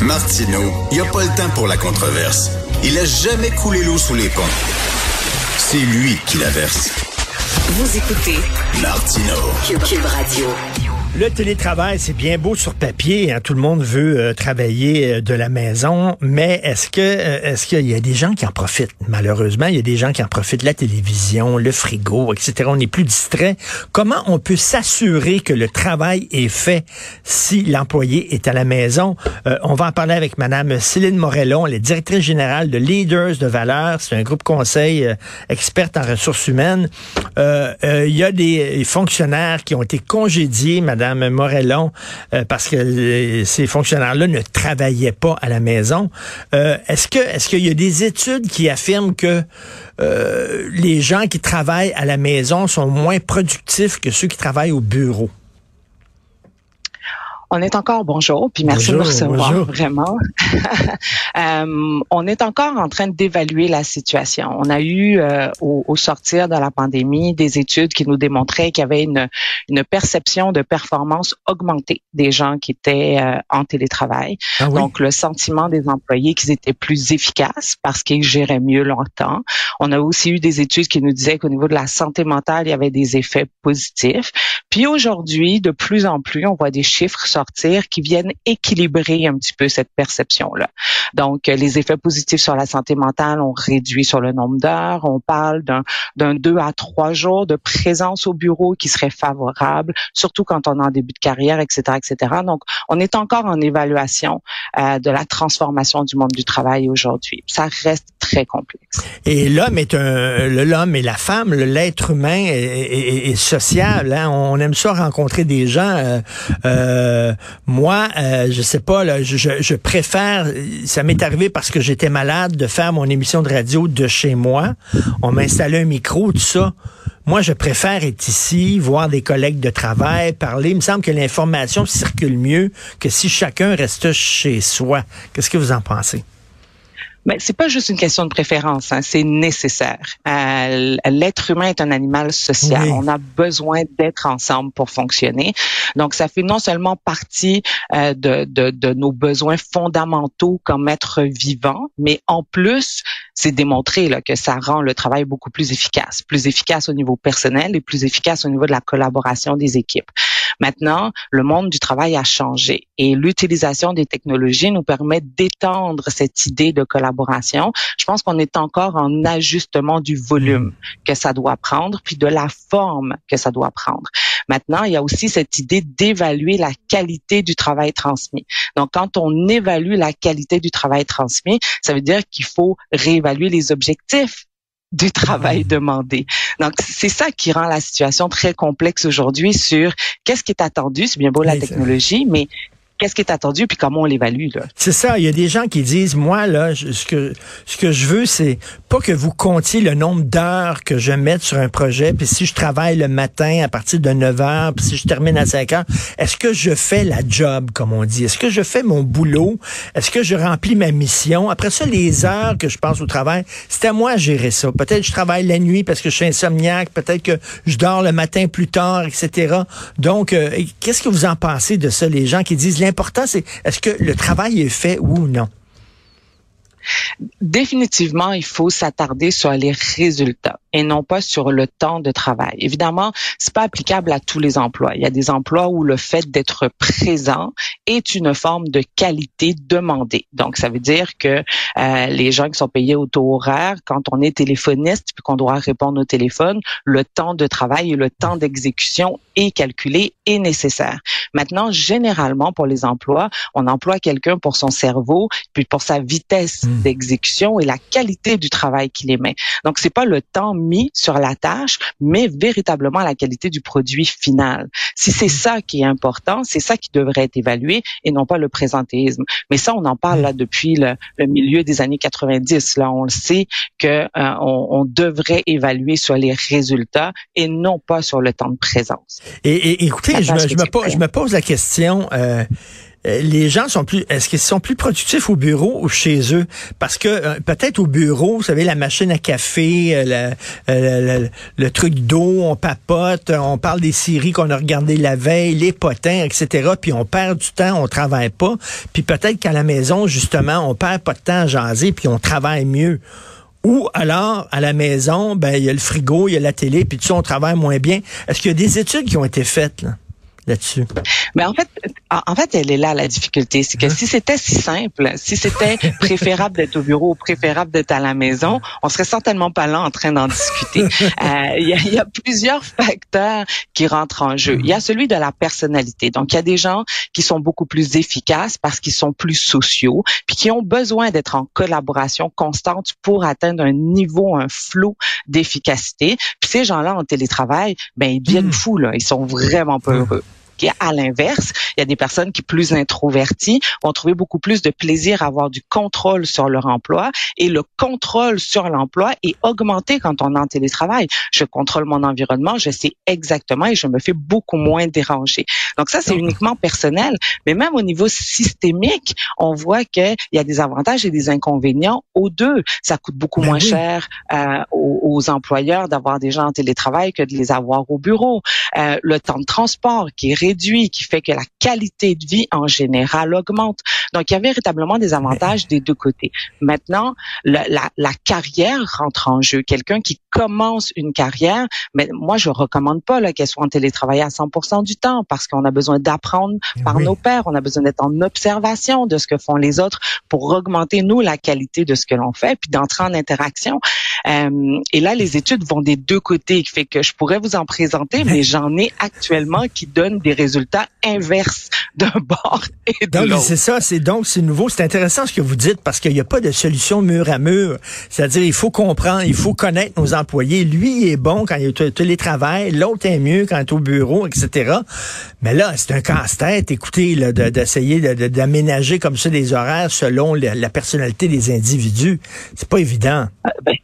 Martineau, il n'y a pas le temps pour la controverse. Il a jamais coulé l'eau sous les ponts. C'est lui qui la verse. Vous écoutez Martineau. Cube, Radio. Le télétravail, c'est bien beau sur papier. Hein. Tout le monde veut euh, travailler euh, de la maison, mais est-ce que euh, est-ce qu'il y a des gens qui en profitent? Malheureusement, il y a des gens qui en profitent. La télévision, le frigo, etc. On est plus distrait. Comment on peut s'assurer que le travail est fait si l'employé est à la maison? On va en parler avec Madame Céline Morellon, est directrice générale de Leaders de Valeur. C'est un groupe conseil experte en ressources humaines. il y a des fonctionnaires qui ont été congédiés, Mme Morellon, euh, parce que euh, ces fonctionnaires-là ne travaillaient pas à la maison. Euh, que est-ce qu'il y a des études qui affirment que les gens qui travaillent à la maison sont moins productifs que ceux qui travaillent au bureau? On est encore bonjour, puis merci de nous recevoir vraiment. euh, on est encore en train d'évaluer la situation. On a eu euh, au, sortir de la pandémie des études qui nous démontraient qu'il y avait une, une perception de performance augmentée des gens qui étaient euh, en télétravail. Ah Donc le sentiment des employés qu'ils étaient plus efficaces parce qu'ils géraient mieux leur temps. On a aussi eu des études qui nous disaient qu'au niveau de la santé mentale, il y avait des effets positifs. Puis aujourd'hui, de plus en plus, on voit des chiffres qui viennent équilibrer un petit peu cette perception-là. Donc, euh, les effets positifs sur la santé mentale ont réduit sur le nombre d'heures. On parle d'un, d'un deux à trois jours de présence au bureau qui serait favorable, surtout quand on est en début de carrière, etc., etc. Donc, on est encore en évaluation euh, de la transformation du monde du travail aujourd'hui. Ça reste très complexe. Et l'homme est un, l'homme et la femme, l'être humain est, est, social. Hein? On on aime ça rencontrer des gens. Euh, euh, moi, euh, je sais pas, je, préfère, ça m'est arrivé parce que j'étais malade de faire mon émission de radio de chez moi. On m'a installé un micro, tout ça. Moi, je préfère être ici, voir des collègues de travail, parler. Il me semble que l'information circule mieux que si chacun reste chez soi. Qu'est-ce que vous en pensez? Mais c'est pas juste une question de préférence, hein, c'est nécessaire. Euh, L'être humain est un animal social. On a besoin d'être ensemble pour fonctionner. Donc, ça fait non seulement partie euh, de, de, de, nos besoins fondamentaux comme être vivant, mais en plus, c'est démontré là, que ça rend le travail beaucoup plus efficace, plus efficace au niveau personnel et plus efficace au niveau de la collaboration des équipes. Maintenant, le monde du travail a changé et l'utilisation des technologies nous permet d'étendre cette idée de collaboration. Je pense qu'on est encore en ajustement du volume que ça doit prendre, puis de la forme que ça doit prendre. Maintenant, il y a aussi cette idée d'évaluer la qualité du travail transmis. Donc, quand on évalue la qualité du travail transmis, ça veut dire qu'il faut réévaluer les objectifs du travail mmh. demandé. Donc, c'est ça qui rend la situation très complexe aujourd'hui sur qu'est-ce qui est attendu. C'est bien beau la technologie, mais qu'est-ce qui est attendu puis comment on l'évalue. C'est ça, il y a des gens qui disent moi là ce que ce que je veux c'est pas que vous comptiez le nombre d'heures que je mette sur un projet puis si je travaille le matin à partir de 9 heures puis si je termine à 5 heures, est-ce que je fais la job comme on dit? Est-ce que je fais mon boulot? Est-ce que je remplis ma mission? Après ça les heures que je passe au travail, c'est à moi de gérer ça. Peut-être que je travaille la nuit parce que je suis insomniaque, peut-être que je dors le matin plus tard, etc. Donc euh, qu'est-ce que vous en pensez de ça les gens qui disent l'important, c'est est-ce que le travail est fait ou non? Définitivement, il faut s'attarder sur les résultats et non pas sur le temps de travail. Évidemment, c'est pas applicable à tous les emplois. Il y a des emplois où le fait d'être présent est une forme de qualité demandée. Donc, ça veut dire que euh, les gens qui sont payés au taux horaire, quand on est téléphoniste puis qu'on doit répondre au téléphone, le temps de travail et le temps d'exécution est calculé et nécessaire. Maintenant, généralement, pour les emplois, on emploie quelqu'un pour son cerveau puis pour sa vitesse hmm. d'exécution et la qualité du travail qu'il émet. Donc, c'est pas le temps mis sur la tâche, mais véritablement la qualité du produit final. Si c'est ça qui est important, c'est ça qui devrait être évalué et non pas le présentéisme. Mais ça, on en parle là depuis le, milieu des années 90. Là, on le sait que euh, on, devrait évaluer sur les résultats et non pas sur le temps de présence. Et, écoutez, je me, pose, la question. Euh, les gens sont plus, est-ce qu'ils sont plus productifs au bureau ou chez eux? Parce que euh, peut-être au bureau, vous savez, la machine à café, euh, le, le, truc d'eau, on papote, on parle des séries qu'on a regardées la veille, les potins, etc. Puis on perd du temps, on travaille pas. Puis peut-être qu'à la maison, justement, on perd pas de temps à jaser, puis on travaille mieux. Ou alors, à la maison, ben il y a le frigo, il y a la télé, puis tout ça, on travaille moins bien. Est-ce qu'il y a des études qui ont été faites là? Là-dessus? Mais en fait, en fait, elle est là la difficulté, c'est que hein? si c'était si simple, si c'était préférable d'être au bureau ou préférable d'être à la maison, on serait certainement pas là en train d'en discuter. Euh, il y, y, a, plusieurs facteurs qui rentrent en jeu. Il y a celui de la personnalité. Donc, il y a des gens qui sont beaucoup plus efficaces parce qu'ils sont plus sociaux, puis qui ont besoin d'être en collaboration constante pour atteindre un niveau, un flot d'efficacité. Puis ces gens-là en télétravail, ben ils deviennent hmm. fous là. Ils sont vraiment pas heureux à l'inverse, il y a des personnes qui, plus introverties, vont trouver beaucoup plus de plaisir à avoir du contrôle sur leur emploi et le contrôle sur l'emploi est augmenté quand on est en télétravail. Je contrôle mon environnement, je sais exactement et je me fais beaucoup moins déranger. Donc ça, c'est uniquement personnel, mais même au niveau systémique, on voit qu'il y a des avantages et des inconvénients aux deux. Ça coûte beaucoup ben moins cher euh, aux, employeurs d'avoir des gens en télétravail que de les avoir au bureau. Euh, le temps de transport qui est qui fait que la qualité de vie en général augmente. Donc, il y a véritablement des avantages des deux côtés. Maintenant, la, la, carrière rentre en jeu. Quelqu'un qui commence une carrière, mais moi, je recommande pas qu'elle soit en télétravail à 100% du temps parce qu'on a besoin d'apprendre par nos pairs, on a besoin d'être en observation de ce que font les autres pour augmenter, nous, la qualité de ce que l'on fait, puis d'entrer en interaction. Euh, et là, les études vont des deux côtés, qui fait que je pourrais vous en présenter, mais j'en ai actuellement qui donnent des résultats inverses d'un bord et de l'autre. C'est ça, c'est donc c'est nouveau. C'est intéressant ce que vous dites parce qu'il n'y a pas de solution mur à mur. C'est-à-dire, il faut comprendre, il faut connaître nos employés. Lui est bon quand il est au télétravail, l'autre est mieux quand il est au bureau, etc. Mais là, c'est un casse-tête, écoutez, d'essayer d'aménager comme ça des horaires selon la, personnalité des individus. C'est pas évident. Euh, ben,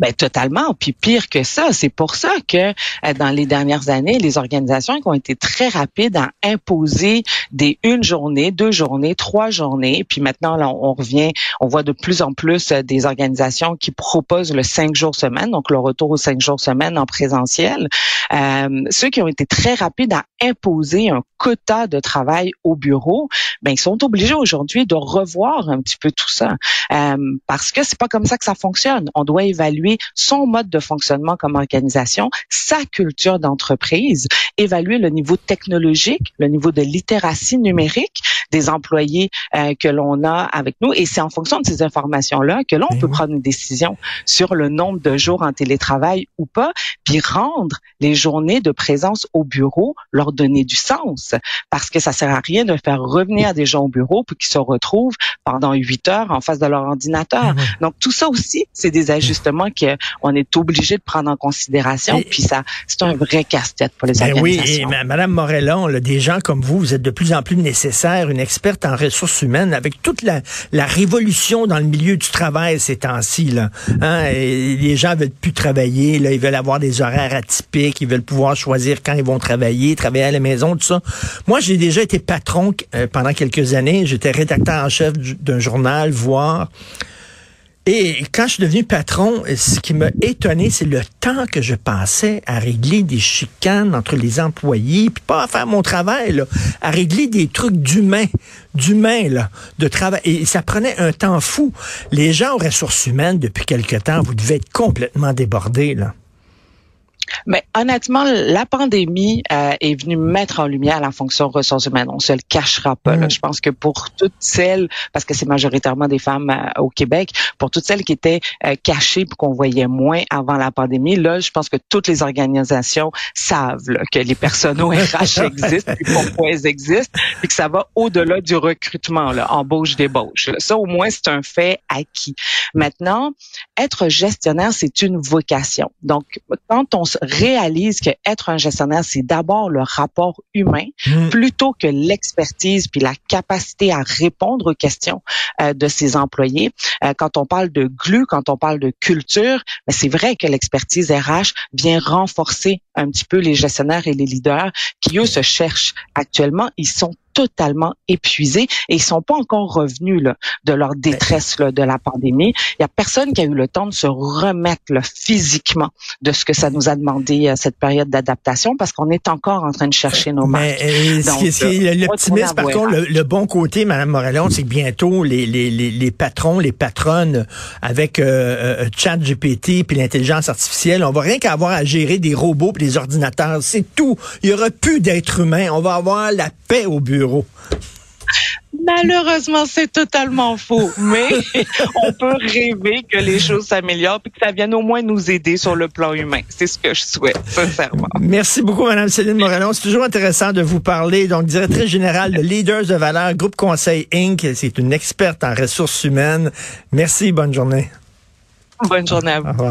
ben totalement. Puis pire que ça, c'est pour ça que euh, dans les dernières années, les organisations ont été très rapides à imposer des une journée, deux journées, trois journées. Puis maintenant, là, on revient, on voit de plus en plus euh, des organisations qui proposent le cinq jours semaine, donc le retour aux cinq jours semaine en présentiel. Euh, ceux qui ont été très rapides à imposer un quota de travail au bureau, ben ils sont obligés aujourd'hui de revoir un petit peu tout ça euh, parce que c'est pas comme ça que ça fonctionne. On doit évaluer son mode de fonctionnement comme organisation, sa culture d'entreprise, évaluer le niveau technologique, le niveau de littératie numérique des employés euh, que l'on a avec nous. Et c'est en fonction de ces informations-là que l'on ben peut prendre une décision sur le nombre de jours en télétravail ou pas, puis rendre les journées de présence au bureau, leur donner du sens. Parce que ça sert à rien de faire revenir des gens au bureau pour qu'ils se retrouvent pendant huit heures en face de leur ordinateur. Ben Donc tout ça aussi, c'est des ajustements qu'on est obligé de prendre en considération. puis ça, c'est un vrai casse-tête pour les ben organisations. Oui, et Madame Morellon, des gens comme vous, vous êtes de plus en plus nécessaire, une experte en ressources humaines, avec toute la, la révolution dans le milieu du travail ces temps-ci. Là, hein, les gens veulent plus travailler, là, ils veulent avoir des horaires atypiques, ils veulent pouvoir choisir quand ils vont travailler, travailler à la maison, tout ça. Moi, j'ai déjà été patron euh, pendant quelques années. J'étais rédacteur en chef d'un journal, voire et quand je suis devenu patron, ce qui m'a étonné, c'est le temps que je passais à régler des chicanes entre les employés, puis pas à faire mon travail, là, à régler des trucs d'humain, d'humain, là, de travail. Et ça prenait un temps fou. Les gens aux ressources humaines, depuis quelque temps, vous devez être complètement débordés, là. Mais honnêtement, la pandémie euh, est venue mettre en lumière la fonction ressources humaines. On se le cachera pas. Là. Mm. Je pense que pour toutes celles, parce que c'est majoritairement des femmes euh, au Québec, pour toutes celles qui étaient euh, cachées pour qu'on voyait moins avant la pandémie, là, je pense que toutes les organisations savent que les personnes au RH existent, puis pourquoi elles existent, puis que ça va au-delà du recrutement, là, embauche-débauche. Ça, au moins, c'est un fait acquis. Maintenant, être gestionnaire, c'est une vocation. Donc, quand on se réalise que être un gestionnaire, c'est d'abord le rapport humain mm. plutôt que l'expertise puis la capacité à répondre aux questions euh, de ses employés. Euh, quand on parle de GLU, quand on parle de culture, ben, c'est vrai que l'expertise RH vient renforcer un petit peu les gestionnaires et les leaders qui, eux, se cherchent actuellement. Ils sont totalement épuisés et ils sont pas encore revenus là, de leur détresse là, de la pandémie. Il y a personne qui a eu le temps de se remettre là, physiquement de ce que ça nous a demandé euh, cette période d'adaptation parce qu'on est encore en train de chercher nos marques. Mais, Donc, l'optimisme, par contre, le, bon côté, Madame Morellon, c'est que bientôt les, les, les, les, patrons, les patronnes avec euh, Chat GPT puis l'intelligence artificielle, on va rien qu'avoir à gérer des robots et des ordinateurs. C'est tout. Il y aura plus d'êtres humains. On va avoir la paix au bureau. Malheureusement, c'est totalement faux, mais on peut rêver que les choses s'améliorent et que ça vienne au moins nous aider sur le plan humain. C'est ce que je souhaite, sincèrement. Merci beaucoup, Madame Céline Morellon. C'est toujours intéressant de vous parler. Donc, directrice générale de Leaders de Valeur, Groupe Conseil Inc. C'est une experte en ressources humaines. Merci, bonne journée. Bonne journée à vous.